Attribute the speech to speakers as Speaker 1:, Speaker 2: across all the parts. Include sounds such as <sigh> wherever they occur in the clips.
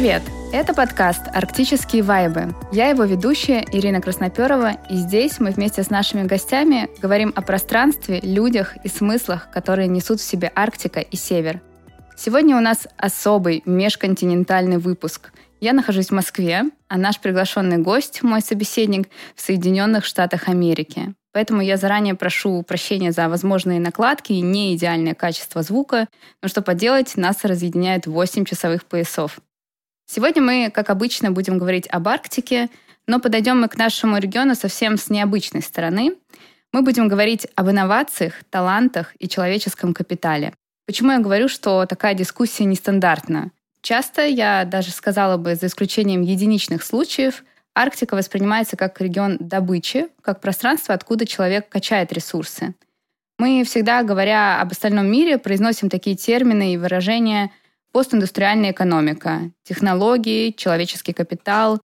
Speaker 1: Привет! Это подкаст «Арктические вайбы». Я его ведущая Ирина Красноперова, и здесь мы вместе с нашими гостями говорим о пространстве, людях и смыслах, которые несут в себе Арктика и Север. Сегодня у нас особый межконтинентальный выпуск. Я нахожусь в Москве, а наш приглашенный гость, мой собеседник, в Соединенных Штатах Америки. Поэтому я заранее прошу прощения за возможные накладки и не идеальное качество звука, но что поделать, нас разъединяет 8 часовых поясов. Сегодня мы, как обычно, будем говорить об Арктике, но подойдем мы к нашему региону совсем с необычной стороны. Мы будем говорить об инновациях, талантах и человеческом капитале. Почему я говорю, что такая дискуссия нестандартна? Часто, я даже сказала бы, за исключением единичных случаев, Арктика воспринимается как регион добычи, как пространство, откуда человек качает ресурсы. Мы всегда, говоря об остальном мире, произносим такие термины и выражения постиндустриальная экономика, технологии, человеческий капитал.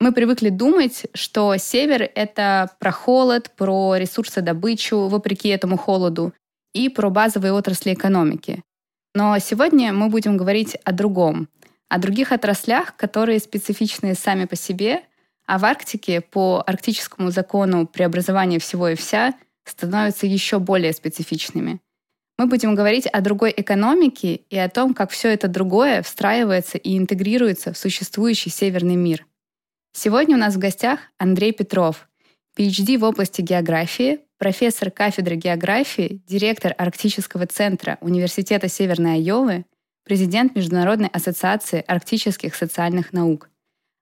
Speaker 1: Мы привыкли думать, что север — это про холод, про ресурсодобычу, вопреки этому холоду, и про базовые отрасли экономики. Но сегодня мы будем говорить о другом, о других отраслях, которые специфичны сами по себе, а в Арктике по арктическому закону преобразования всего и вся становятся еще более специфичными. Мы будем говорить о другой экономике и о том, как все это другое встраивается и интегрируется в существующий северный мир. Сегодня у нас в гостях Андрей Петров, PhD в области географии, профессор кафедры географии, директор Арктического центра Университета Северной Айовы, президент Международной ассоциации арктических социальных наук.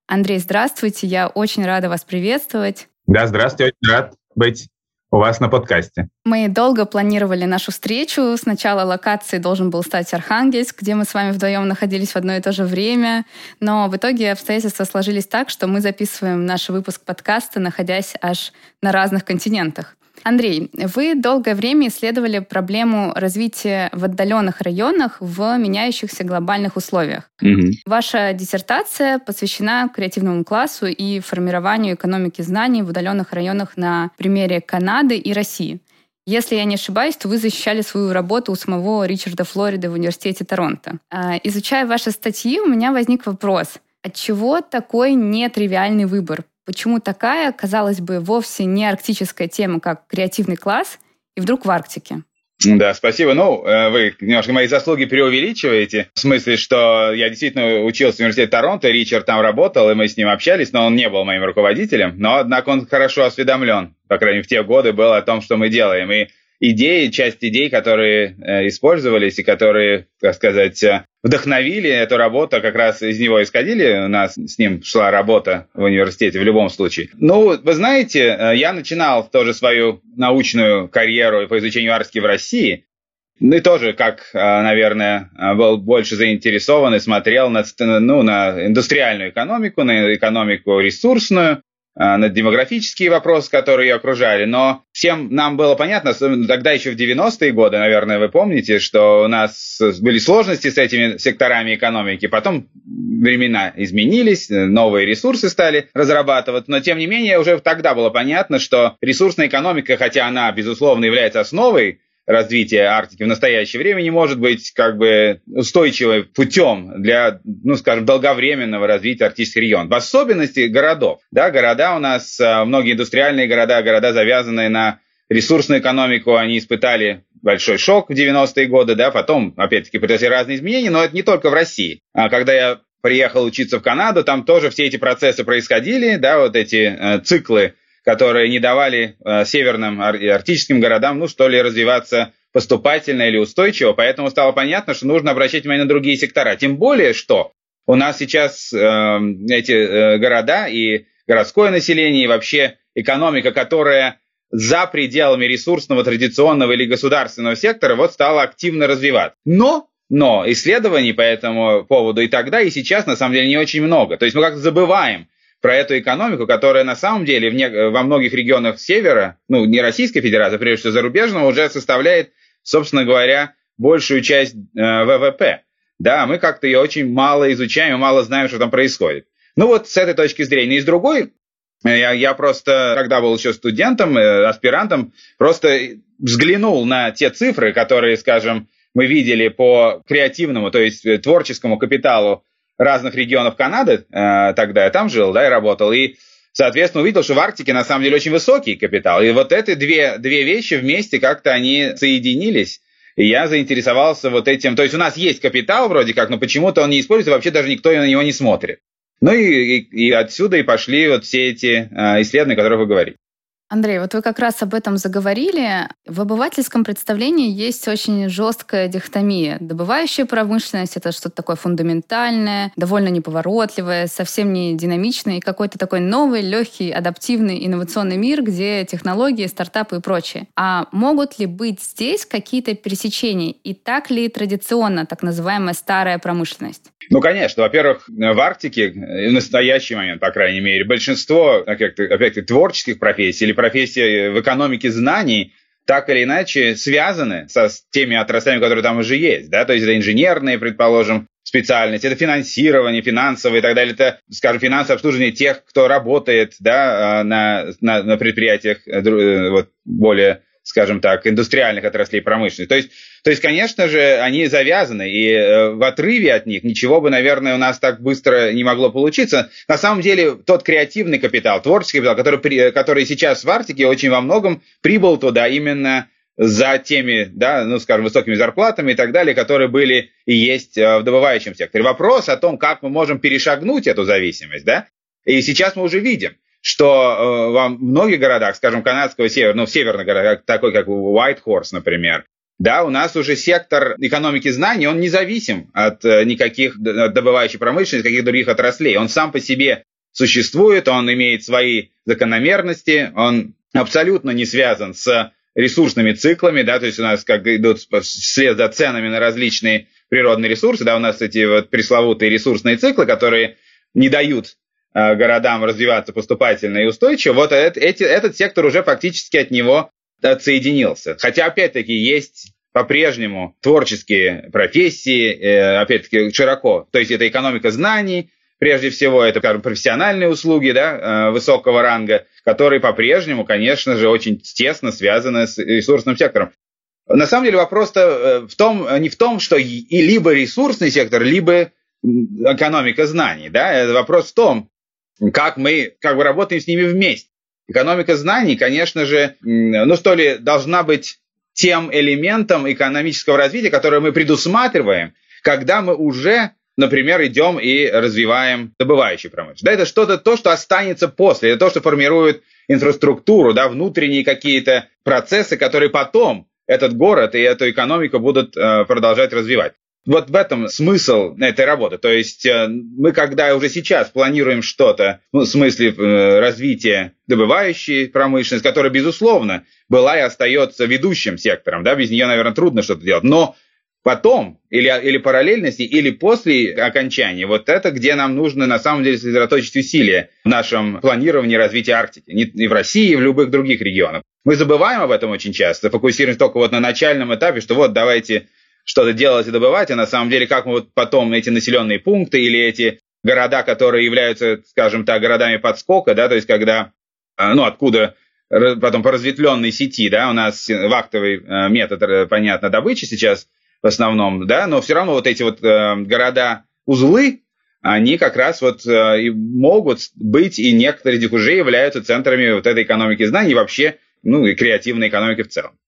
Speaker 1: Андрей, здравствуйте, я очень рада вас приветствовать.
Speaker 2: Да, здравствуйте, очень рад быть у вас на подкасте.
Speaker 1: Мы долго планировали нашу встречу. Сначала локацией должен был стать Архангельск, где мы с вами вдвоем находились в одно и то же время. Но в итоге обстоятельства сложились так, что мы записываем наш выпуск подкаста, находясь аж на разных континентах. Андрей, вы долгое время исследовали проблему развития в отдаленных районах в меняющихся глобальных условиях. Угу. Ваша диссертация посвящена креативному классу и формированию экономики знаний в удаленных районах на примере Канады и России. Если я не ошибаюсь, то вы защищали свою работу у самого Ричарда Флориды в университете Торонто. А, изучая ваши статьи, у меня возник вопрос. От чего такой нетривиальный выбор? Почему такая, казалось бы, вовсе не арктическая тема, как креативный класс, и вдруг в Арктике?
Speaker 2: Да, спасибо. Ну, э, вы немножко мои заслуги преувеличиваете. В смысле, что я действительно учился в университете Торонто, Ричард там работал, и мы с ним общались, но он не был моим руководителем. Но, однако, он хорошо осведомлен, по крайней мере, в те годы был о том, что мы делаем. И идеи, часть идей, которые э, использовались и которые, так сказать, э, вдохновили эту работу, как раз из него исходили, у нас с ним шла работа в университете в любом случае. Ну, вы знаете, э, я начинал тоже свою научную карьеру по изучению арски в России, ну и тоже, как, наверное, был больше заинтересован и смотрел на, ну, на индустриальную экономику, на экономику ресурсную, на демографические вопросы, которые ее окружали, но всем нам было понятно, тогда еще в 90-е годы, наверное, вы помните, что у нас были сложности с этими секторами экономики, потом времена изменились, новые ресурсы стали разрабатывать, но тем не менее уже тогда было понятно, что ресурсная экономика, хотя она, безусловно, является основой развития Арктики в настоящее время не может быть как бы устойчивым путем для, ну, скажем, долговременного развития арктических регионов. В особенности городов. Да, города у нас, а, многие индустриальные города, города, завязанные на ресурсную экономику, они испытали большой шок в 90-е годы, да, потом, опять-таки, произошли разные изменения, но это не только в России. А когда я приехал учиться в Канаду, там тоже все эти процессы происходили, да, вот эти э, циклы которые не давали э, северным и арктическим городам, ну, что ли, развиваться поступательно или устойчиво, поэтому стало понятно, что нужно обращать внимание на другие сектора. Тем более, что у нас сейчас э, эти э, города и городское население, и вообще экономика, которая за пределами ресурсного, традиционного или государственного сектора, вот стала активно развиваться. Но но исследований по этому поводу и тогда, и сейчас на самом деле не очень много. То есть мы как-то забываем, про эту экономику, которая на самом деле в не, во многих регионах севера, ну, не Российской Федерации, а прежде всего зарубежного, уже составляет, собственно говоря, большую часть э, ВВП. Да, мы как-то ее очень мало изучаем и мало знаем, что там происходит. Ну вот с этой точки зрения. И с другой, э, я, я просто, когда был еще студентом, э, аспирантом, просто взглянул на те цифры, которые, скажем, мы видели по креативному, то есть э, творческому капиталу разных регионов Канады, э, тогда я там жил, да, и работал, и соответственно, увидел, что в Арктике на самом деле очень высокий капитал. И вот эти две, две вещи вместе как-то они соединились. И я заинтересовался вот этим. То есть у нас есть капитал вроде как, но почему-то он не используется, вообще даже никто на него не смотрит. Ну и, и, и отсюда и пошли вот все эти э, исследования, о которых вы говорите.
Speaker 1: Андрей, вот вы как раз об этом заговорили. В обывательском представлении есть очень жесткая дихотомия. Добывающая промышленность — это что-то такое фундаментальное, довольно неповоротливое, совсем не динамичное, и какой-то такой новый, легкий, адаптивный, инновационный мир, где технологии, стартапы и прочее. А могут ли быть здесь какие-то пересечения? И так ли традиционно так называемая старая промышленность?
Speaker 2: Ну, конечно. Во-первых, в Арктике, в настоящий момент, по крайней мере, большинство, опять-таки, творческих профессий или профессий в экономике знаний так или иначе связаны со теми отраслями, которые там уже есть. Да? То есть это инженерные, предположим, специальности, это финансирование финансовое и так далее, это, скажем, финансовое обслуживание тех, кто работает да, на, на, на предприятиях э, вот, более скажем так, индустриальных отраслей промышленности. То есть, то есть, конечно же, они завязаны, и э, в отрыве от них ничего бы, наверное, у нас так быстро не могло получиться. На самом деле, тот креативный капитал, творческий капитал, который, который сейчас в Арктике очень во многом прибыл туда именно за теми, да, ну, скажем, высокими зарплатами и так далее, которые были и есть э, в добывающем секторе. Вопрос о том, как мы можем перешагнуть эту зависимость, да, и сейчас мы уже видим что э, во многих городах, скажем, канадского севера, ну, северных городах, такой как Whitehorse, например, да, у нас уже сектор экономики знаний, он независим от э, никаких добывающей промышленности, каких других отраслей. Он сам по себе существует, он имеет свои закономерности, он абсолютно не связан с ресурсными циклами, да, то есть у нас как идут вслед за ценами на различные природные ресурсы, да, у нас эти вот пресловутые ресурсные циклы, которые не дают городам развиваться поступательно и устойчиво, вот эти, этот сектор уже фактически от него отсоединился. Хотя, опять-таки, есть по-прежнему творческие профессии, э, опять-таки, широко. То есть это экономика знаний, прежде всего, это, скажем, профессиональные услуги да, э, высокого ранга, которые по-прежнему, конечно же, очень тесно связаны с ресурсным сектором. На самом деле вопрос-то в том, не в том, что и либо ресурсный сектор, либо экономика знаний. Да? Вопрос в том, как мы как бы работаем с ними вместе. Экономика знаний, конечно же, ну что ли, должна быть тем элементом экономического развития, которое мы предусматриваем, когда мы уже, например, идем и развиваем добывающую промышленность. Да, это что-то то, что останется после, это то, что формирует инфраструктуру, да, внутренние какие-то процессы, которые потом этот город и эту экономику будут э, продолжать развивать. Вот в этом смысл этой работы. То есть э, мы, когда уже сейчас планируем что-то, ну, в смысле э, развития добывающей промышленности, которая, безусловно, была и остается ведущим сектором, да, без нее, наверное, трудно что-то делать, но потом, или, или параллельности, или после окончания, вот это, где нам нужно на самом деле сосредоточить усилия в нашем планировании развития Арктики, не, и в России, и в любых других регионах. Мы забываем об этом очень часто, фокусируемся только вот на начальном этапе, что вот давайте что-то делать и добывать, а на самом деле как мы вот потом эти населенные пункты или эти города, которые являются, скажем так, городами подскока, да, то есть когда, а, ну, откуда потом по разветвленной сети, да, у нас вахтовый э, метод, э, понятно, добычи сейчас в основном, да, но все равно вот эти вот э, города-узлы, они как раз вот и могут быть, и некоторые из них уже являются центрами вот этой экономики знаний и вообще, ну, и креативной экономики в целом.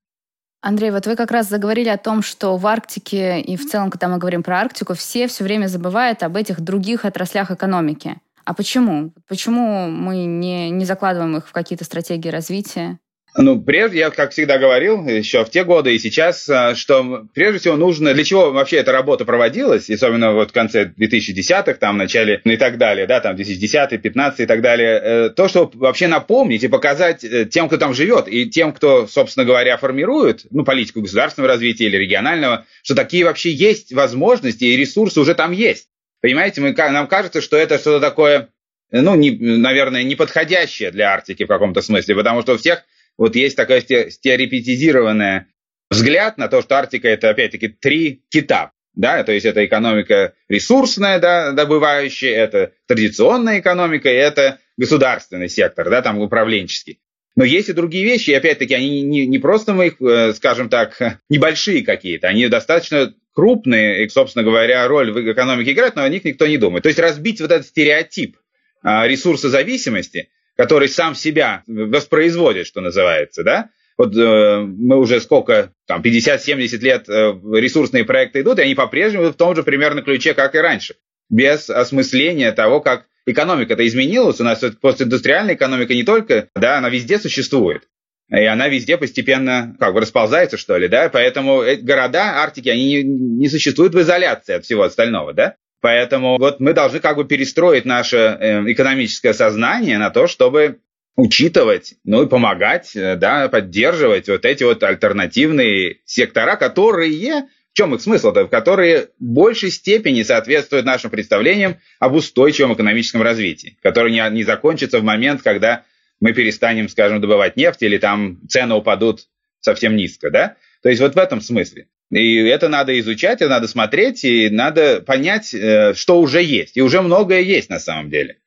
Speaker 1: Андрей, вот вы как раз заговорили о том, что в Арктике и в целом, когда мы говорим про Арктику, все все время забывают об этих других отраслях экономики. А почему? Почему мы не, не закладываем их в какие-то стратегии развития?
Speaker 2: Ну, прежде, я, как всегда говорил, еще в те годы и сейчас, а, что прежде всего нужно, для чего вообще эта работа проводилась, особенно вот в конце 2010-х, там, в начале, ну и так далее, да, там, 2010 15 и так далее, э, то, что вообще напомнить и показать э, тем, кто там живет, и тем, кто, собственно говоря, формирует, ну, политику государственного развития или регионального, что такие вообще есть возможности и ресурсы уже там есть. Понимаете, мы, нам кажется, что это что-то такое, ну, не, наверное, неподходящее для Арктики в каком-то смысле, потому что у всех вот есть такой стереотипизированный взгляд на то, что Арктика это опять-таки три кита. Да, то есть это экономика ресурсная, да, добывающая, это традиционная экономика, и это государственный сектор, да, там управленческий. Но есть и другие вещи, и опять-таки они не, не просто мы их, э, скажем так, <laughs> небольшие какие-то, они достаточно крупные, и, собственно говоря, роль в экономике играют, но о них никто не думает. То есть разбить вот этот стереотип а, ресурсозависимости, который сам себя воспроизводит, что называется, да, вот э, мы уже сколько, там, 50-70 лет э, ресурсные проекты идут, и они по-прежнему в том же примерно ключе, как и раньше, без осмысления того, как экономика-то изменилась. У нас постиндустриальная экономика не только, да, она везде существует. И она везде постепенно как бы расползается, что ли, да, поэтому города Арктики, они не, не существуют в изоляции от всего остального, да. Поэтому вот мы должны как бы перестроить наше э, экономическое сознание на то, чтобы учитывать, ну и помогать, э, да, поддерживать вот эти вот альтернативные сектора, которые, в чем их смысл-то, которые в большей степени соответствуют нашим представлениям об устойчивом экономическом развитии, который не, не закончится в момент, когда мы перестанем, скажем, добывать нефть или там цены упадут совсем низко, да? То есть вот в этом смысле. И это надо изучать, это надо смотреть, и надо понять, э, что уже есть. И уже многое есть на самом деле.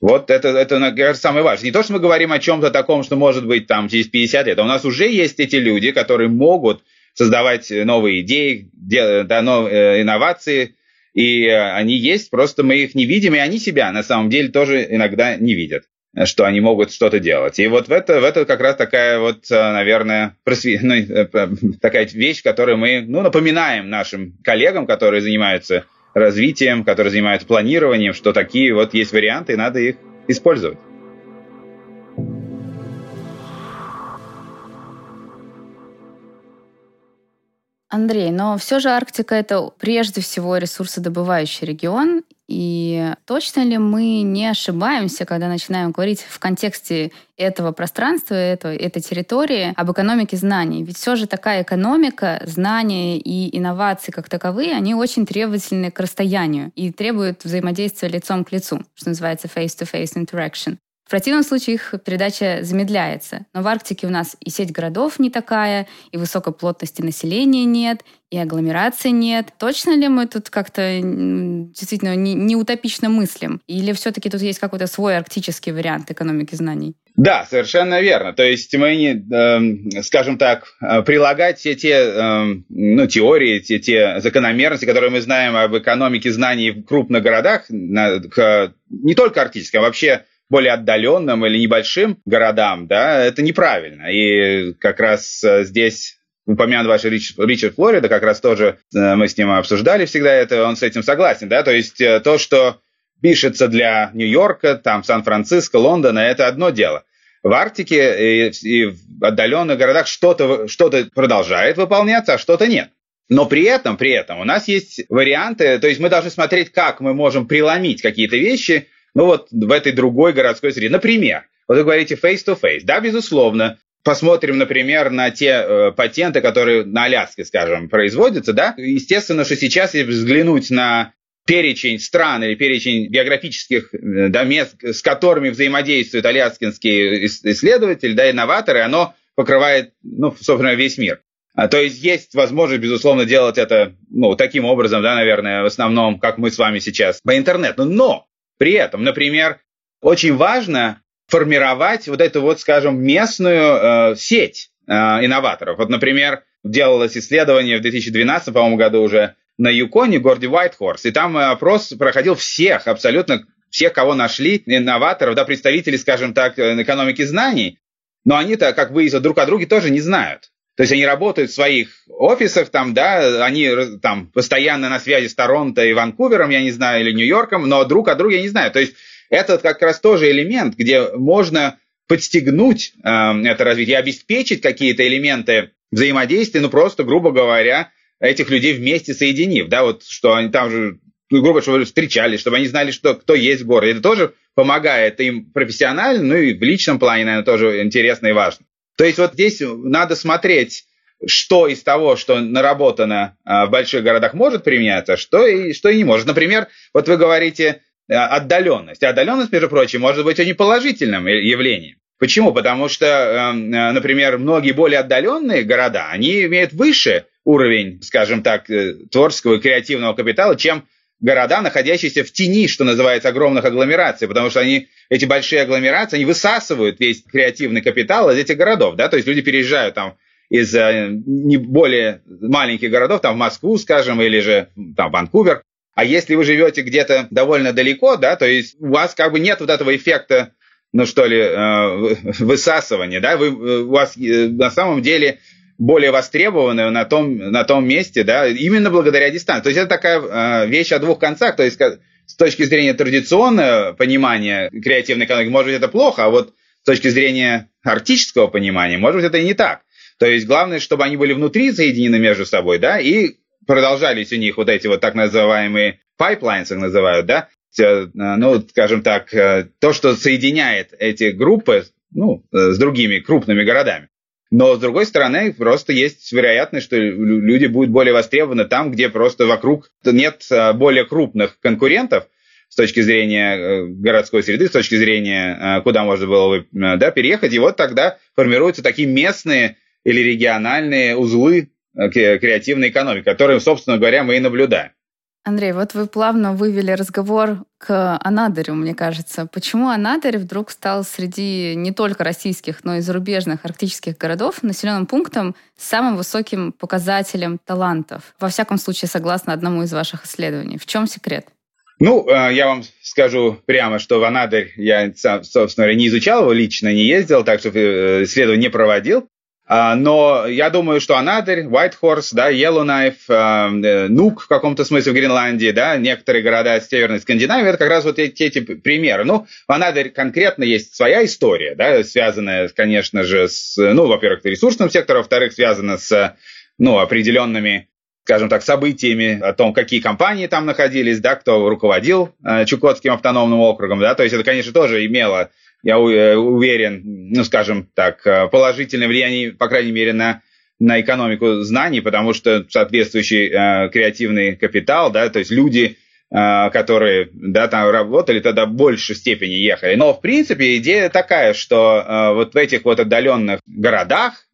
Speaker 2: Вот это, это, кажется, самое важное. Не то, что мы говорим о чем-то таком, что может быть там через 50 лет, а у нас уже есть эти люди, которые могут создавать новые идеи, да, новые инновации, и они есть, просто мы их не видим, и они себя на самом деле тоже иногда не видят что они могут что-то делать. И вот в это, в это как раз такая вот, наверное, просве... ну, э, такая вещь, которую мы ну, напоминаем нашим коллегам, которые занимаются развитием, которые занимаются планированием, что такие вот есть варианты, и надо их использовать.
Speaker 1: Андрей, но все же Арктика это прежде всего ресурсодобывающий регион, и точно ли мы не ошибаемся, когда начинаем говорить в контексте этого пространства, этого, этой территории об экономике знаний? Ведь все же такая экономика, знания и инновации как таковые, они очень требовательны к расстоянию и требуют взаимодействия лицом к лицу, что называется face-to-face interaction. В противном случае их передача замедляется. Но в Арктике у нас и сеть городов не такая, и высокой плотности населения нет, и агломерации нет. Точно ли мы тут как-то действительно не, не утопично мыслим? Или все-таки тут есть какой-то свой арктический вариант экономики знаний?
Speaker 2: Да, совершенно верно. То есть мы, не, э, скажем так, э, прилагать все те э, ну, теории, те, те закономерности, которые мы знаем об экономике знаний в крупных городах, к, не только арктическим, а вообще более отдаленным или небольшим городам, да, это неправильно. И как раз э, здесь упомянут ваш Ричард, Ричард Флорида, как раз тоже э, мы с ним обсуждали всегда это, он с этим согласен, да, то есть э, то, что пишется для Нью-Йорка, там, Сан-Франциско, Лондона, это одно дело. В Арктике и, и в отдаленных городах что-то что продолжает выполняться, а что-то нет. Но при этом, при этом у нас есть варианты, то есть мы должны смотреть, как мы можем преломить какие-то вещи ну вот в этой другой городской среде. Например, вот вы говорите face-to-face. Да, безусловно, посмотрим, например, на те э, патенты, которые на Аляске, скажем, производятся, да, естественно, что сейчас, если взглянуть на перечень стран или перечень географических э, да, мест, с которыми взаимодействуют аляскинские исследователи, да, инноваторы, оно покрывает, ну, собственно, весь мир. А, то есть есть возможность, безусловно, делать это ну, таким образом, да, наверное, в основном, как мы с вами сейчас, по интернету. Но при этом, например, очень важно формировать вот эту вот, скажем, местную э, сеть э, инноваторов. Вот, например, делалось исследование в 2012, по-моему, году уже на Юконе, городе Уайтхорс, и там опрос проходил всех, абсолютно всех, кого нашли, инноваторов, да, представителей, скажем так, э, экономики знаний, но они-то, как выяснилось, друг о друге тоже не знают. То есть они работают в своих офисах, там, да, они там постоянно на связи с Торонто и Ванкувером, я не знаю, или Нью-Йорком, но друг о друге я не знаю. То есть это как раз тоже элемент, где можно подстегнуть э, это развитие, обеспечить какие-то элементы взаимодействия, ну просто, грубо говоря, этих людей вместе соединив, да, вот что они там же, ну, грубо говоря, встречались, чтобы они знали, что, кто есть в городе. Это тоже помогает им профессионально, ну и в личном плане, наверное, тоже интересно и важно. То есть вот здесь надо смотреть, что из того, что наработано а, в больших городах, может применяться, что и, что и не может. Например, вот вы говорите а, отдаленность. Отдаленность, между прочим, может быть очень положительным явлением. Почему? Потому что, например, многие более отдаленные города, они имеют выше уровень, скажем так, э, творческого и креативного капитала, чем города, находящиеся в тени, что называется, огромных агломераций, потому что они, эти большие агломерации, они высасывают весь креативный капитал из этих городов, да, то есть люди переезжают там из э, не более маленьких городов, там в Москву, скажем, или же там Ванкувер. А если вы живете где-то довольно далеко, да, то есть у вас как бы нет вот этого эффекта, ну что ли, э, <laughs> высасывания, да, вы, э, у вас на самом деле более востребованы на том, на том месте, да, именно благодаря дистанции. То есть это такая вещь о двух концах, то есть с точки зрения традиционного понимания креативной экономики, может быть, это плохо, а вот с точки зрения арктического понимания, может быть, это и не так. То есть главное, чтобы они были внутри соединены между собой, да, и продолжались у них вот эти вот так называемые pipelines, их называют, да, э, ну, скажем так, э, то, что соединяет эти группы, ну, э, с другими крупными городами. Но, с другой стороны, просто есть вероятность, что люди будут более востребованы там, где просто вокруг нет более крупных конкурентов с точки зрения городской среды, с точки зрения, куда можно было бы да, переехать. И вот тогда формируются такие местные или региональные узлы э, креативной экономики, которые, собственно говоря, мы и наблюдаем.
Speaker 1: Андрей, вот вы плавно вывели разговор к Анадырю, мне кажется. Почему Анадырь вдруг стал среди не только российских, но и зарубежных арктических городов населенным пунктом с самым высоким показателем талантов? Во всяком случае, согласно одному из ваших исследований. В чем секрет?
Speaker 2: Ну, э, я вам скажу прямо, что в Анадырь я, собственно говоря, не изучал его лично, не ездил, так что э, исследование не проводил. А, но я думаю, что Анадырь, Whitehorse, да, Yellowknife, а, э, Нук в каком-то смысле в Гренландии, да, некоторые города Северной Скандинавии, это как раз вот эти, эти примеры. Ну, в Анадырь конкретно есть своя история, да, связанная, конечно же, с, ну, во-первых, ресурсным сектором, во-вторых, связана с, ну, определенными скажем так, событиями о том, какие компании там находились, да, кто руководил э, Чукотским автономным округом, да, то есть это, конечно, тоже имело я э, уверен, ну, скажем так, э, положительное влияние, по крайней мере, на на экономику знаний, потому что соответствующий э, креативный капитал, да, то есть люди, э, которые, да, там работали, тогда в большей степени ехали. Но, в принципе, идея такая, что э, вот в этих вот отдаленных городах,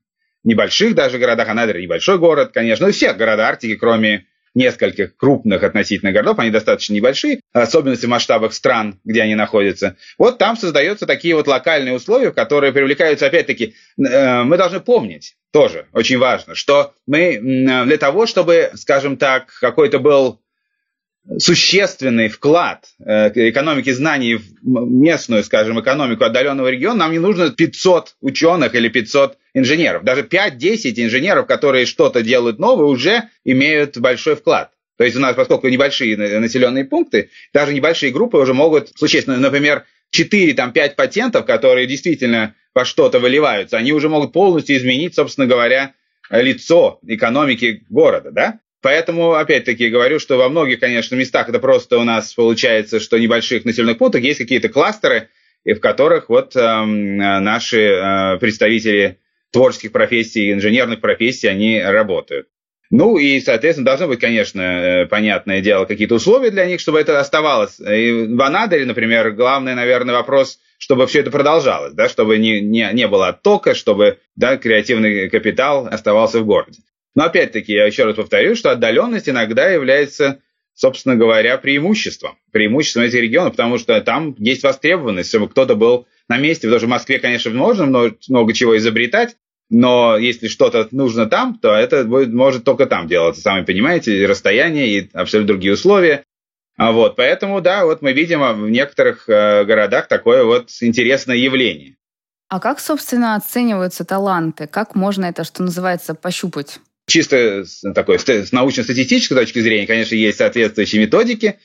Speaker 2: небольших даже городах, а Анадырь небольшой город, конечно, ну, всех городов Арктики, кроме нескольких крупных относительно городов, они достаточно небольшие, особенности в масштабах стран, где они находятся. Вот там создаются такие вот локальные условия, которые привлекаются, опять-таки, э, мы должны помнить, тоже очень важно, что мы для того, чтобы, скажем так, какой-то был существенный вклад э, экономики знаний в местную, скажем, экономику отдаленного региона, нам не нужно 500 ученых или 500 инженеров. Даже 5-10 инженеров, которые что-то делают новое, уже имеют большой вклад. То есть у нас, поскольку небольшие населенные пункты, даже небольшие группы уже могут случиться, например, 4-5 патентов, которые действительно во что-то выливаются, они уже могут полностью изменить, собственно говоря, лицо экономики города, да? Поэтому, опять-таки, говорю, что во многих, конечно, местах это просто у нас получается, что небольших населенных пунктах есть какие-то кластеры, в которых вот э, наши э, представители творческих профессий, инженерных профессий, они работают. Ну и, соответственно, должно быть, конечно, э, понятное дело, какие-то условия для них, чтобы это оставалось. И в Анадыре, например, главный, наверное, вопрос, чтобы все это продолжалось, да, чтобы не, не, не было оттока, чтобы да, креативный капитал оставался в городе. Но опять-таки, я еще раз повторю, что отдаленность иногда является, собственно говоря, преимуществом. Преимуществом этих регионов, потому что там есть востребованность, чтобы кто-то был на месте. Потому что в Москве, конечно, можно много, много чего изобретать, но если что-то нужно там, то это будет, может только там делаться. Сами понимаете, и расстояние, и абсолютно другие условия. А вот, поэтому, да, вот мы видим в некоторых э, городах такое вот интересное явление.
Speaker 1: А как, собственно, оцениваются таланты? Как можно это, что называется, пощупать?
Speaker 2: Чисто такой с научно-статистической точки зрения, конечно, есть соответствующие методики,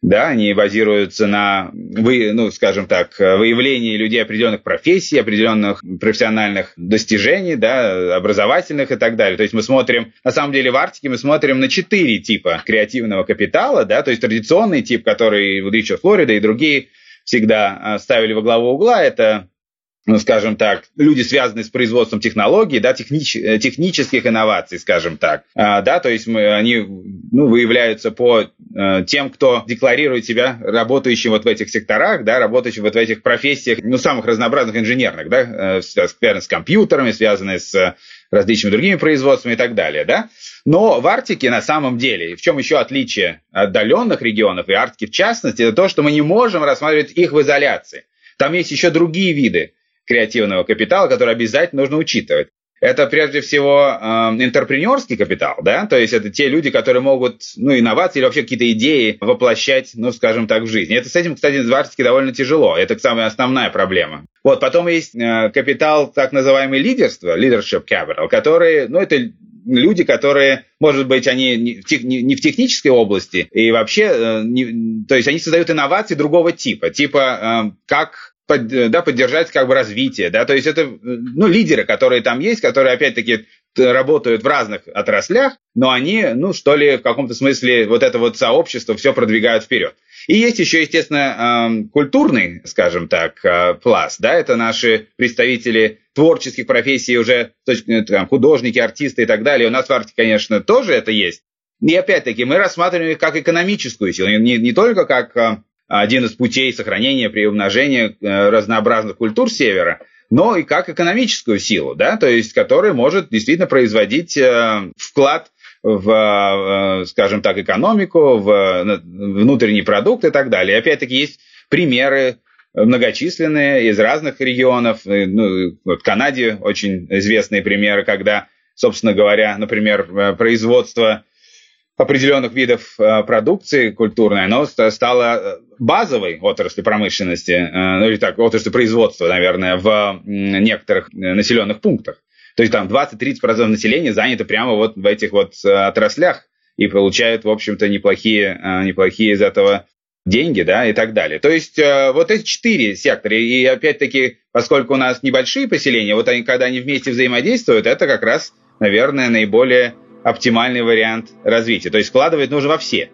Speaker 2: да, они базируются на, ну, скажем так, выявлении людей определенных профессий, определенных профессиональных достижений, да, образовательных и так далее. То есть мы смотрим, на самом деле в Арктике мы смотрим на четыре типа креативного капитала, да, то есть традиционный тип, который вот еще Флорида и другие всегда а, ставили во главу угла, это ну, скажем так, люди, связанные с производством технологий, да, технич, э, технических инноваций, скажем так, а, да, то есть мы, они ну, выявляются по э, тем, кто декларирует себя работающим вот в этих секторах, да, работающим вот в этих профессиях, ну, самых разнообразных инженерных, да, э, связанных с компьютерами, связанные с различными другими производствами и так далее, да. Но в Арктике на самом деле, в чем еще отличие отдаленных регионов и Арктики в частности, это то, что мы не можем рассматривать их в изоляции. Там есть еще другие виды креативного капитала, который обязательно нужно учитывать. это прежде всего э, капитал, да, то есть это те люди, которые могут, ну, инновации или вообще какие-то идеи воплощать, ну, скажем так, в жизнь. Это с этим, кстати, в довольно тяжело, это самая основная проблема. Вот, потом есть э, капитал, так называемый лидерство, leadership capital, который, ну, это люди, которые, может быть, они не в, технической области и вообще, э, не, то есть они создают инновации другого типа, типа э, как под, да, поддержать как бы развитие, да, то есть это, ну, лидеры, которые там есть, которые, опять-таки, работают в разных отраслях, но они, ну, что ли, в каком-то смысле вот это вот сообщество все продвигают вперед. И есть еще, естественно, эм, культурный, скажем так, э, пласт, да, это наши представители творческих профессий уже, там, художники, артисты и так далее. У нас в Арте, конечно, тоже это есть. И опять-таки мы рассматриваем их как экономическую силу, не, не только как э, один из путей сохранения при умножении э, разнообразных культур Севера, но и как экономическую силу, да, то есть которая может действительно производить э, вклад в, э, скажем так, экономику, в внутренний продукт и так далее. Опять-таки есть примеры многочисленные из разных регионов. Ну, вот в Канаде очень известные примеры, когда, собственно говоря, например, производство определенных видов э, продукции культурной, оно стало э, базовой отраслью промышленности, э, ну или так, отраслью производства, наверное, в некоторых населенных пунктах. То есть там 20-30% населения занято прямо вот в этих вот отраслях и получают, в общем-то, неплохие, неплохие из этого деньги, да, и так далее. То есть вот эти четыре сектора, и опять-таки, поскольку у нас небольшие поселения, вот они, когда они вместе взаимодействуют, это как раз, наверное, наиболее оптимальный вариант развития. То есть вкладывать нужно во все.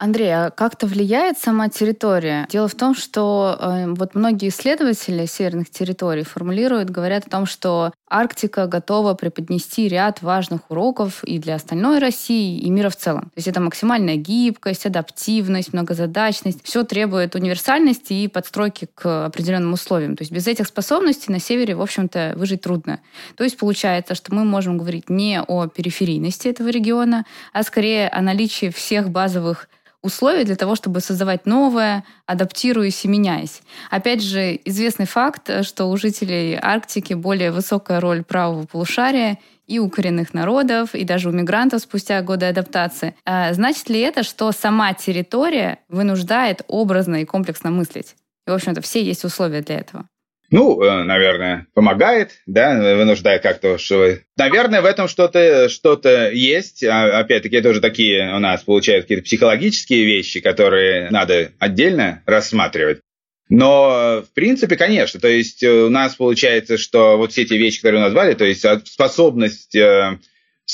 Speaker 1: Андрей, а как-то влияет сама территория? Дело в том, что э, вот многие исследователи северных территорий формулируют, говорят о том, что Арктика готова преподнести ряд важных уроков и для остальной России, и мира в целом. То есть это максимальная гибкость, адаптивность, многозадачность. Все требует универсальности и подстройки к определенным условиям. То есть без этих способностей на севере, в общем-то, выжить трудно. То есть получается, что мы можем говорить не о периферийности этого региона, а скорее о наличии всех базовых условия для того, чтобы создавать новое, адаптируясь и меняясь. Опять же, известный факт, что у жителей Арктики более высокая роль правого полушария и у коренных народов, и даже у мигрантов спустя годы адаптации. А значит ли это, что сама территория вынуждает образно и комплексно мыслить? И, в общем-то, все есть условия для этого.
Speaker 2: Ну, э, наверное, помогает, да, вынуждает как-то, что... Наверное, в этом что-то что есть. А, опять-таки, это уже такие у нас получаются какие-то психологические вещи, которые надо отдельно рассматривать. Но, в принципе, конечно, то есть у нас получается, что вот все эти вещи, которые вы назвали, то есть способность э,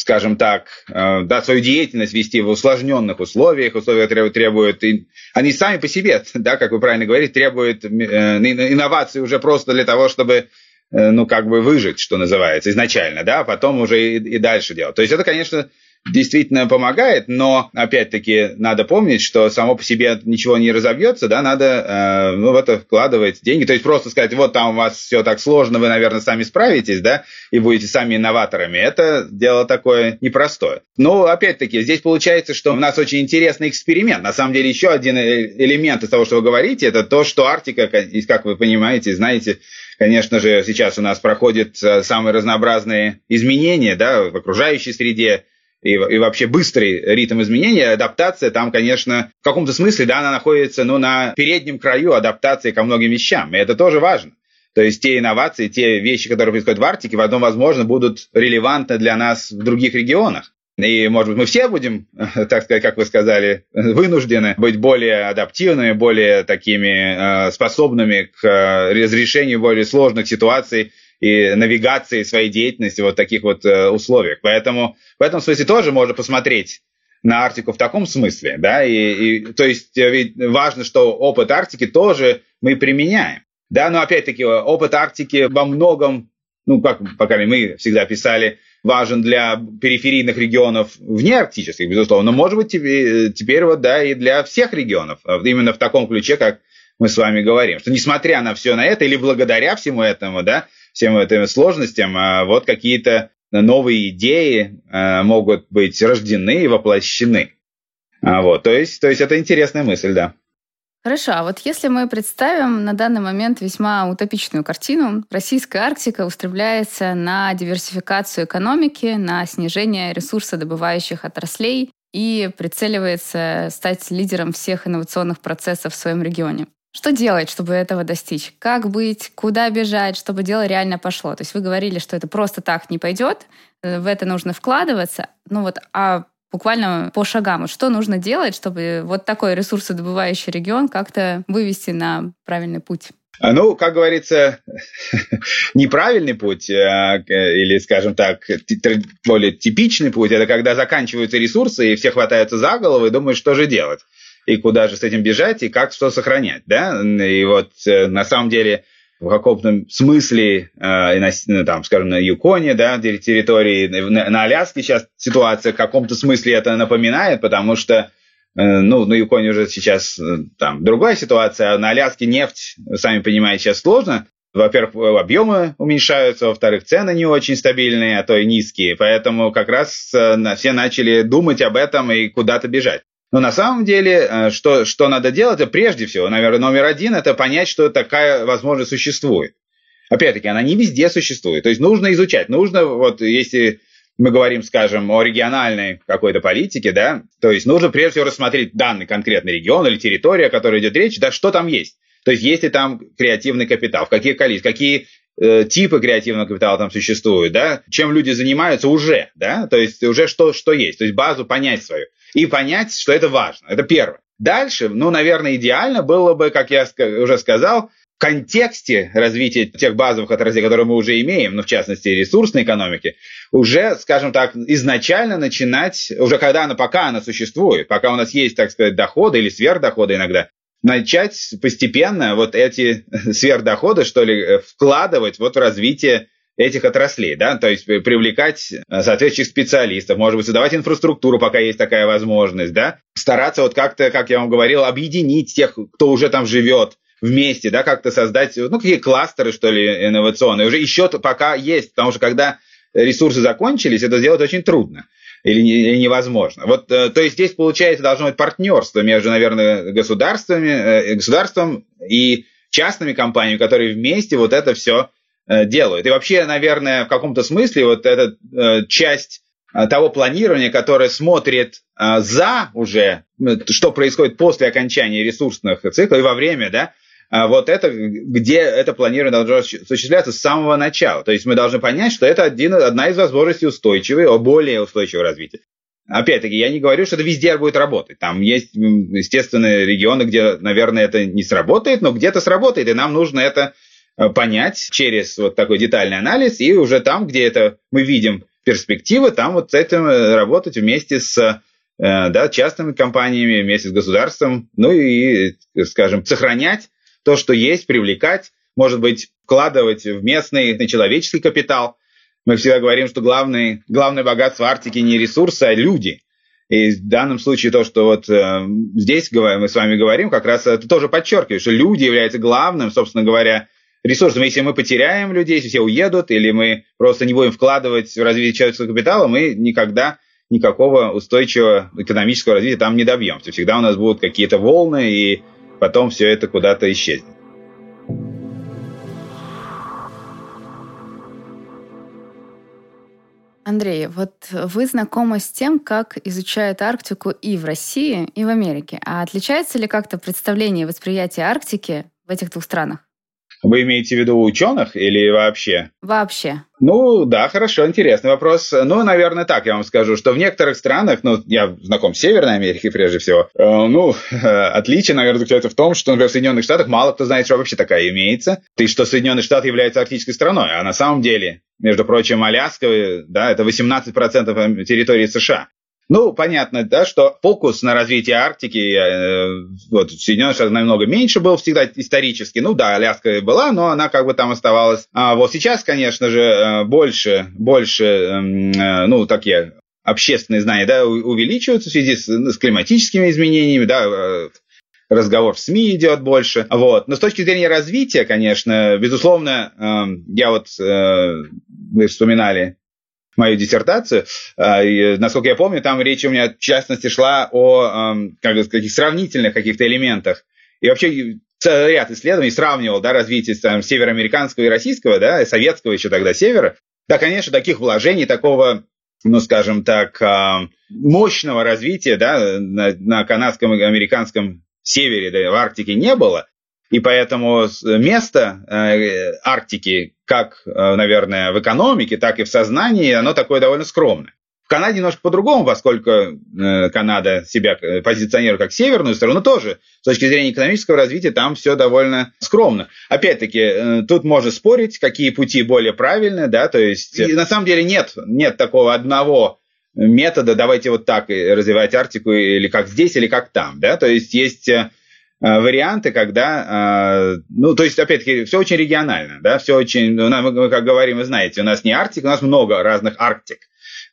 Speaker 2: скажем так, э, да, свою деятельность вести в усложненных условиях, условия требуют, требуют и они сами по себе, <laughs> да, как вы правильно говорите, требуют э, инноваций уже просто для того, чтобы э, ну, как бы выжить, что называется, изначально, да, а потом уже и, и дальше делать. То есть это, конечно, действительно помогает, но опять-таки надо помнить, что само по себе ничего не разобьется, да, надо э, ну, в это вкладывать деньги. То есть просто сказать, вот там у вас все так сложно, вы, наверное, сами справитесь, да, и будете сами инноваторами. Это дело такое непростое. Но опять-таки здесь получается, что у нас очень интересный эксперимент. На самом деле еще один э, элемент из того, что вы говорите, это то, что Арктика, как вы понимаете, знаете, конечно же, сейчас у нас проходят э, самые разнообразные изменения да, в окружающей среде, и, и вообще быстрый ритм изменения, адаптация там, конечно, в каком-то смысле, да, она находится, ну, на переднем краю адаптации ко многим вещам, и это тоже важно. То есть те инновации, те вещи, которые происходят в Арктике, потом, возможно, будут релевантны для нас в других регионах. И, может быть, мы все будем, <laughs> так сказать, как вы сказали, вынуждены быть более адаптивными, более такими э, способными к э, разрешению более сложных ситуаций, и навигации своей деятельности вот таких вот э, условиях. Поэтому в этом смысле тоже можно посмотреть на Арктику в таком смысле, да, и, и то есть э, ведь важно, что опыт Арктики тоже мы применяем, да, но опять-таки опыт Арктики во многом, ну, как, пока мы всегда писали, важен для периферийных регионов вне арктических, безусловно, но может быть теперь, теперь вот, да, и для всех регионов, именно в таком ключе, как мы с вами говорим, что несмотря на все на это или благодаря всему этому, да, всем этим сложностям, а вот какие-то новые идеи а, могут быть рождены и воплощены. А вот, то есть, то есть это интересная мысль, да.
Speaker 1: Хорошо, а вот если мы представим на данный момент весьма утопичную картину, российская Арктика устремляется на диверсификацию экономики, на снижение ресурсодобывающих отраслей и прицеливается стать лидером всех инновационных процессов в своем регионе. Что делать, чтобы этого достичь? Как быть? Куда бежать, чтобы дело реально пошло? То есть вы говорили, что это просто так не пойдет, э, в это нужно вкладываться. Ну вот, а буквально по шагам. Что нужно делать, чтобы вот такой ресурсодобывающий регион как-то вывести на правильный путь?
Speaker 2: А, ну, как говорится, <laughs> неправильный путь, а, или, скажем так, более типичный путь, это когда заканчиваются ресурсы, и все хватаются за голову и думают, что же делать, и куда же с этим бежать, и как что сохранять, да? И вот э, на самом деле в каком-то смысле, э, на, ну, там, скажем, на Юконе, да, территории, на, на Аляске сейчас ситуация в каком-то смысле это напоминает, потому что, э, ну, на Юконе уже сейчас э, там другая ситуация, а на Аляске нефть, сами понимаете, сейчас сложно. Во-первых, объемы уменьшаются, во-вторых, цены не очень стабильные, а то и низкие, поэтому как раз все начали думать об этом и куда-то бежать. Но на самом деле, э, что, что надо делать, это прежде всего, наверное, номер один, это понять, что такая возможность существует. Опять-таки, она не везде существует. То есть нужно изучать. Нужно, вот если мы говорим, скажем, о региональной какой-то политике, да, то есть нужно прежде всего рассмотреть данный конкретный регион или территория, о которой идет речь, да, что там есть. То есть есть ли там креативный капитал, в каких количествах, какие э, типы креативного капитала там существуют, да, чем люди занимаются уже, да, то есть уже что, что есть, то есть базу понять свою и понять, что это важно. Это первое. Дальше, ну, наверное, идеально было бы, как я уже сказал, в контексте развития тех базовых отраслей, которые мы уже имеем, ну, в частности, ресурсной экономики, уже, скажем так, изначально начинать, уже когда она, пока она существует, пока у нас есть, так сказать, доходы или сверхдоходы иногда, начать постепенно вот эти <laughs> сверхдоходы, что ли, вкладывать вот в развитие этих отраслей, да, то есть привлекать э, соответствующих специалистов, может быть, создавать инфраструктуру, пока есть такая возможность, да, стараться вот как-то, как я вам говорил, объединить тех, кто уже там живет, вместе, да, как-то создать, ну, какие кластеры, что ли, инновационные, уже еще пока есть, потому что когда ресурсы закончились, это сделать очень трудно или, или невозможно. Вот, э, то есть здесь, получается, должно быть партнерство между, наверное, государствами, э, государством и частными компаниями, которые вместе вот это все Э, делают. И вообще, наверное, в каком-то смысле вот эта э, часть э, того планирования, которое смотрит за уже, что происходит после окончания ресурсных циклов и во время, да, вот это, где это планирование должно осуществляться с самого начала. То есть мы должны понять, что это один, одна из возможностей устойчивой, более устойчивого развития. Опять-таки, я не говорю, что это везде будет работать. Там есть, естественно, регионы, где, наверное, это не сработает, но где-то сработает, и нам нужно это Э, понять через вот такой детальный анализ, и уже там, где это мы видим перспективы, там вот с этим э, работать вместе с э, да, частными компаниями, вместе с государством, ну и, скажем, сохранять то, что есть, привлекать, может быть, вкладывать в местный человеческий капитал. Мы всегда говорим, что главный, главное богатство Арктики не ресурсы, а люди. И в данном случае то, что вот э, здесь мы с вами говорим, как раз это тоже подчеркивает, что люди являются главным, собственно говоря, ресурсом. Если мы потеряем людей, если все уедут, или мы просто не будем вкладывать в развитие человеческого капитала, мы никогда никакого устойчивого экономического развития там не добьемся. Всегда у нас будут какие-то волны, и потом все это куда-то исчезнет.
Speaker 1: Андрей, вот вы знакомы с тем, как изучают Арктику и в России, и в Америке. А отличается ли как-то представление и восприятие Арктики в этих двух странах?
Speaker 2: Вы имеете в виду ученых или вообще?
Speaker 1: Вообще.
Speaker 2: Ну, да, хорошо, интересный вопрос. Ну, наверное, так я вам скажу, что в некоторых странах, ну, я знаком с Северной Америкой прежде всего, э, ну, <laughs> отличие, наверное, заключается в том, что, например, в Соединенных Штатах мало кто знает, что вообще такая имеется, и что Соединенные Штаты являются арктической страной, а на самом деле, между прочим, Аляска, да, это 18% территории США. Ну, понятно, да, что фокус на развитие Арктики, э, вот, Соединенных Штатах намного меньше был всегда исторически. Ну да, Аляска была, но она как бы там оставалась. А вот сейчас, конечно же, э, больше, больше, эм, э, ну, такие общественные знания, да, увеличиваются в связи с, с климатическими изменениями, да, э, разговор в СМИ идет больше. Вот. Но с точки зрения развития, конечно, безусловно, э, я вот, э, вы вспоминали мою диссертацию. А, и, насколько я помню, там речь у меня в частности шла о как сказать, сравнительных каких-то элементах и вообще ряд исследований сравнивал да, развитие там, североамериканского и российского, да, и советского еще тогда севера, да, конечно, таких вложений, такого, ну, скажем так, а, мощного развития да, на, на канадском и американском севере, да, в Арктике не было. И поэтому место э, Арктики, как, э, наверное, в экономике, так и в сознании, оно такое довольно скромное. В Канаде немножко по-другому, поскольку э, Канада себя э, позиционирует как северную страну, тоже с точки зрения экономического развития там все довольно скромно. Опять-таки, э, тут можно спорить, какие пути более правильные, да, то есть и на самом деле нет, нет такого одного метода, давайте вот так развивать Арктику, или как здесь, или как там, да, то есть есть варианты, когда, ну, то есть, опять-таки, все очень регионально, да, все очень, мы, как говорим, вы знаете, у нас не Арктика, у нас много разных Арктик.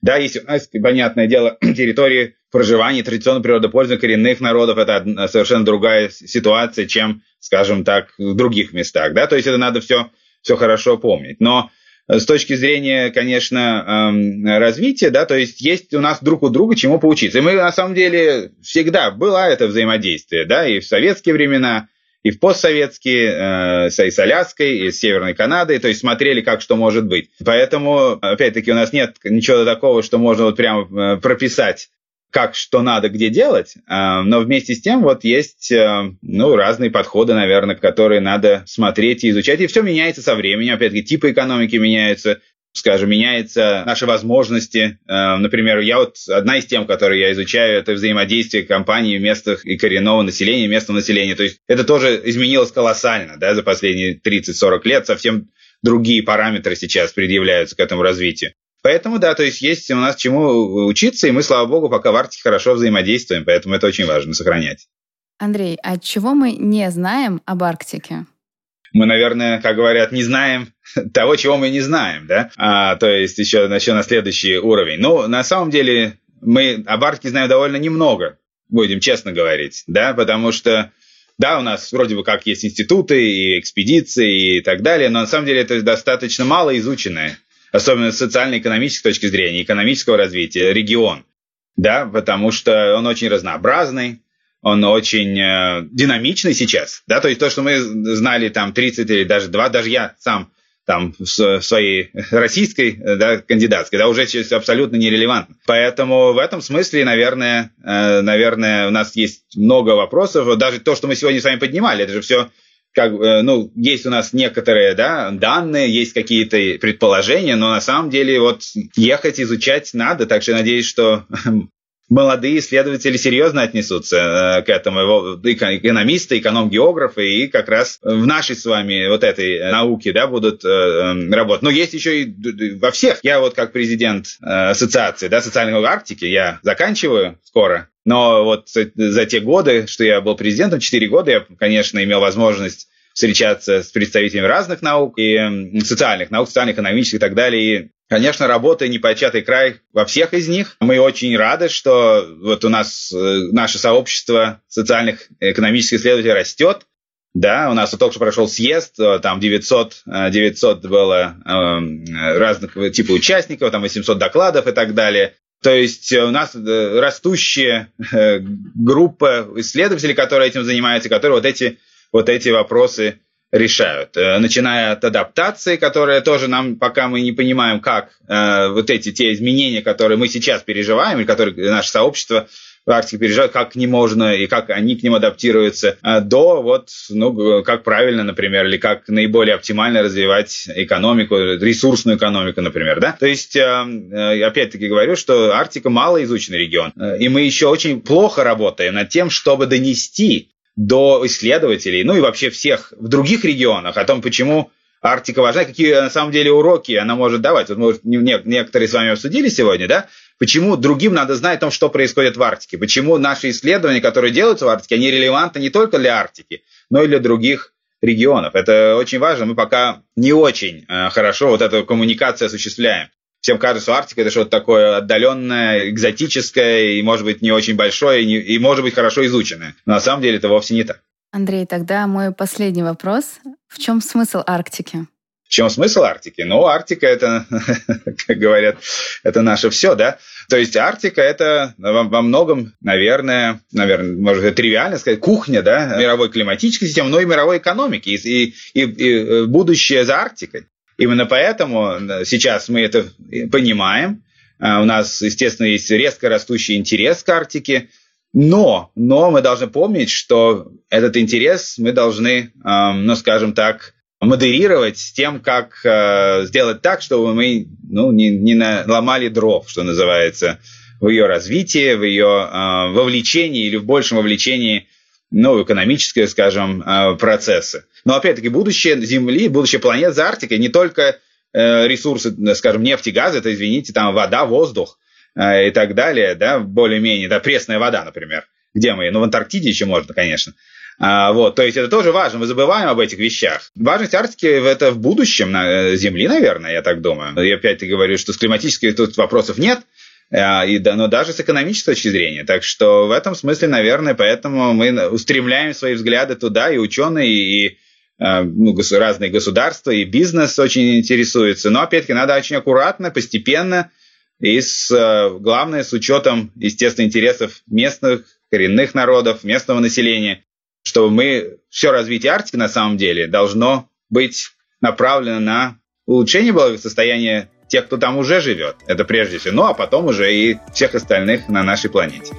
Speaker 2: Да, есть у нас, понятное дело, <clears throat> территории проживания традиционного природопользования коренных народов, это совершенно другая ситуация, чем, скажем так, в других местах. Да? То есть это надо все, все хорошо помнить. Но э, с точки зрения, конечно, эм, развития, да, то есть есть у нас друг у друга чему поучиться. И мы, на самом деле, всегда было это взаимодействие, да, и в советские времена, и в постсоветские, э, и с Аляской, и с Северной Канадой, то есть смотрели, как что может быть. Поэтому, опять-таки, у нас нет ничего такого, что можно вот прямо э, прописать как что надо где делать, э, но вместе с тем вот есть э, ну, разные подходы, наверное, которые надо смотреть и изучать. И все меняется со временем. Опять-таки, типы экономики меняются, скажем, меняются наши возможности. Э, например, я вот одна из тем, которые я изучаю, это взаимодействие компаний местных и коренного населения, местного населения. То есть это тоже изменилось колоссально да, за последние 30-40 лет. Совсем другие параметры сейчас предъявляются к этому развитию. Поэтому, да, то есть есть у нас чему учиться, и мы, слава богу, пока в Арктике хорошо взаимодействуем, поэтому это очень важно сохранять.
Speaker 1: Андрей, а чего мы не знаем об Арктике?
Speaker 2: мы, наверное, как говорят, не знаем <laughs> того, чего мы не знаем, да, а, то есть еще, еще на следующий уровень. Ну, на самом деле, мы об Арктике знаем довольно немного, будем честно говорить, да, потому что да, у нас вроде бы как есть институты и экспедиции и так далее, но на самом деле это достаточно мало изученное, особенно с социально-экономической точки зрения, экономического развития, регион, да, потому что он очень разнообразный, он очень э, динамичный сейчас, да, то есть то, что мы знали там 30 или даже 2, даже я сам там в, своей российской, да, кандидатской, да, уже сейчас абсолютно нерелевантно. Поэтому в этом смысле, наверное, э, наверное, у нас есть много вопросов. Даже то, что мы сегодня с вами поднимали, это же все как, э, ну, есть у нас некоторые, да, данные, есть какие-то предположения, но на самом деле вот ехать изучать надо, так что надеюсь, что <laughs> молодые исследователи серьезно отнесутся э, к этому, экономисты, эконом-географы, и как раз в нашей с вами вот этой науке да, будут э, эм, работать. Но есть еще и во всех. Я вот как президент э, ассоциации да, социальной Арктики, я заканчиваю скоро, но вот за те годы, что я был президентом, 4 года, я, конечно, имел возможность встречаться с представителями разных наук и социальных наук, социально-экономических и так далее. И Конечно, работа непочатый край во всех из них. Мы очень рады, что вот у нас э, наше сообщество социальных экономических исследователей растет. Да, у нас вот только что прошел съезд, э, там 900, 900 э, было э, разных типа участников, там 800 докладов и так далее. То есть у нас растущая группа исследователей, которые этим занимаются, которые вот эти, вот эти вопросы решают. Э, начиная от адаптации, которая тоже нам, пока мы не понимаем, как э, вот эти те изменения, которые мы сейчас переживаем, и которые наше сообщество Арктике переживает, как к ним можно и как они к ним адаптируются, э, до вот, ну, как правильно, например, или как наиболее оптимально развивать экономику, ресурсную экономику, например, да. То есть, опять-таки говорю, что Арктика мало изученный регион, и мы еще очень плохо работаем над тем, чтобы донести до исследователей, ну и вообще всех в других регионах о том, почему Арктика важна, какие на самом деле уроки она может давать. Вот мы некоторые с вами обсудили сегодня, да, почему другим надо знать о том, что происходит в Арктике, почему наши исследования, которые делаются в Арктике, они релевантны не только для Арктики, но и для других регионов. Это очень важно. Мы пока не очень э, хорошо вот эту коммуникацию осуществляем всем кажется, что Арктика это что-то такое отдаленное, экзотическое и, может быть, не очень большое, и, не, и может быть, хорошо изученное. Но на самом деле это вовсе не так.
Speaker 1: Андрей, тогда мой последний вопрос. В чем смысл Арктики?
Speaker 2: В чем смысл Арктики? Ну, Арктика это, <laughs> как говорят, это наше все, да. То есть Арктика это во, многом, наверное, наверное, может тривиально сказать, кухня да, мировой климатической системы, но и мировой экономики, и, и, и, э, будущее за Арктикой. Именно поэтому сейчас мы это понимаем. А, у нас, естественно, есть резко растущий интерес к Арктике, но, но мы должны помнить, что этот интерес мы должны, ну, скажем так, модерировать с тем, как э, сделать так, чтобы мы ну, не, не наломали дров, что называется, в ее развитии, в ее э, вовлечении или в большем вовлечении ну, экономические, скажем, э, процессы. Но опять-таки будущее Земли, будущее планет за Арктикой не только э, ресурсы, скажем, нефть и газ, это, извините, там вода, воздух и так далее, да, более-менее, да, пресная вода, например. Где мы? Ну, в Антарктиде еще можно, конечно. А, вот, то есть это тоже важно, мы забываем об этих вещах. Важность Арктики это в будущем на э, Земли, наверное, я так думаю. Я опять-таки говорю, что с климатических тут вопросов нет, а, и, да, но даже с экономической точки зрения. Так что в этом смысле, наверное, поэтому мы устремляем свои взгляды туда, и ученые, и ну, разные государства, и бизнес очень интересуется. Но, опять-таки, надо очень аккуратно, постепенно, и с, э, главное, с учетом, естественно, интересов местных, коренных народов, местного населения что мы, все развитие Арктики на самом деле должно быть направлено на улучшение благосостояния тех, кто там уже живет. Это прежде всего. Ну, а потом уже и всех остальных на нашей планете.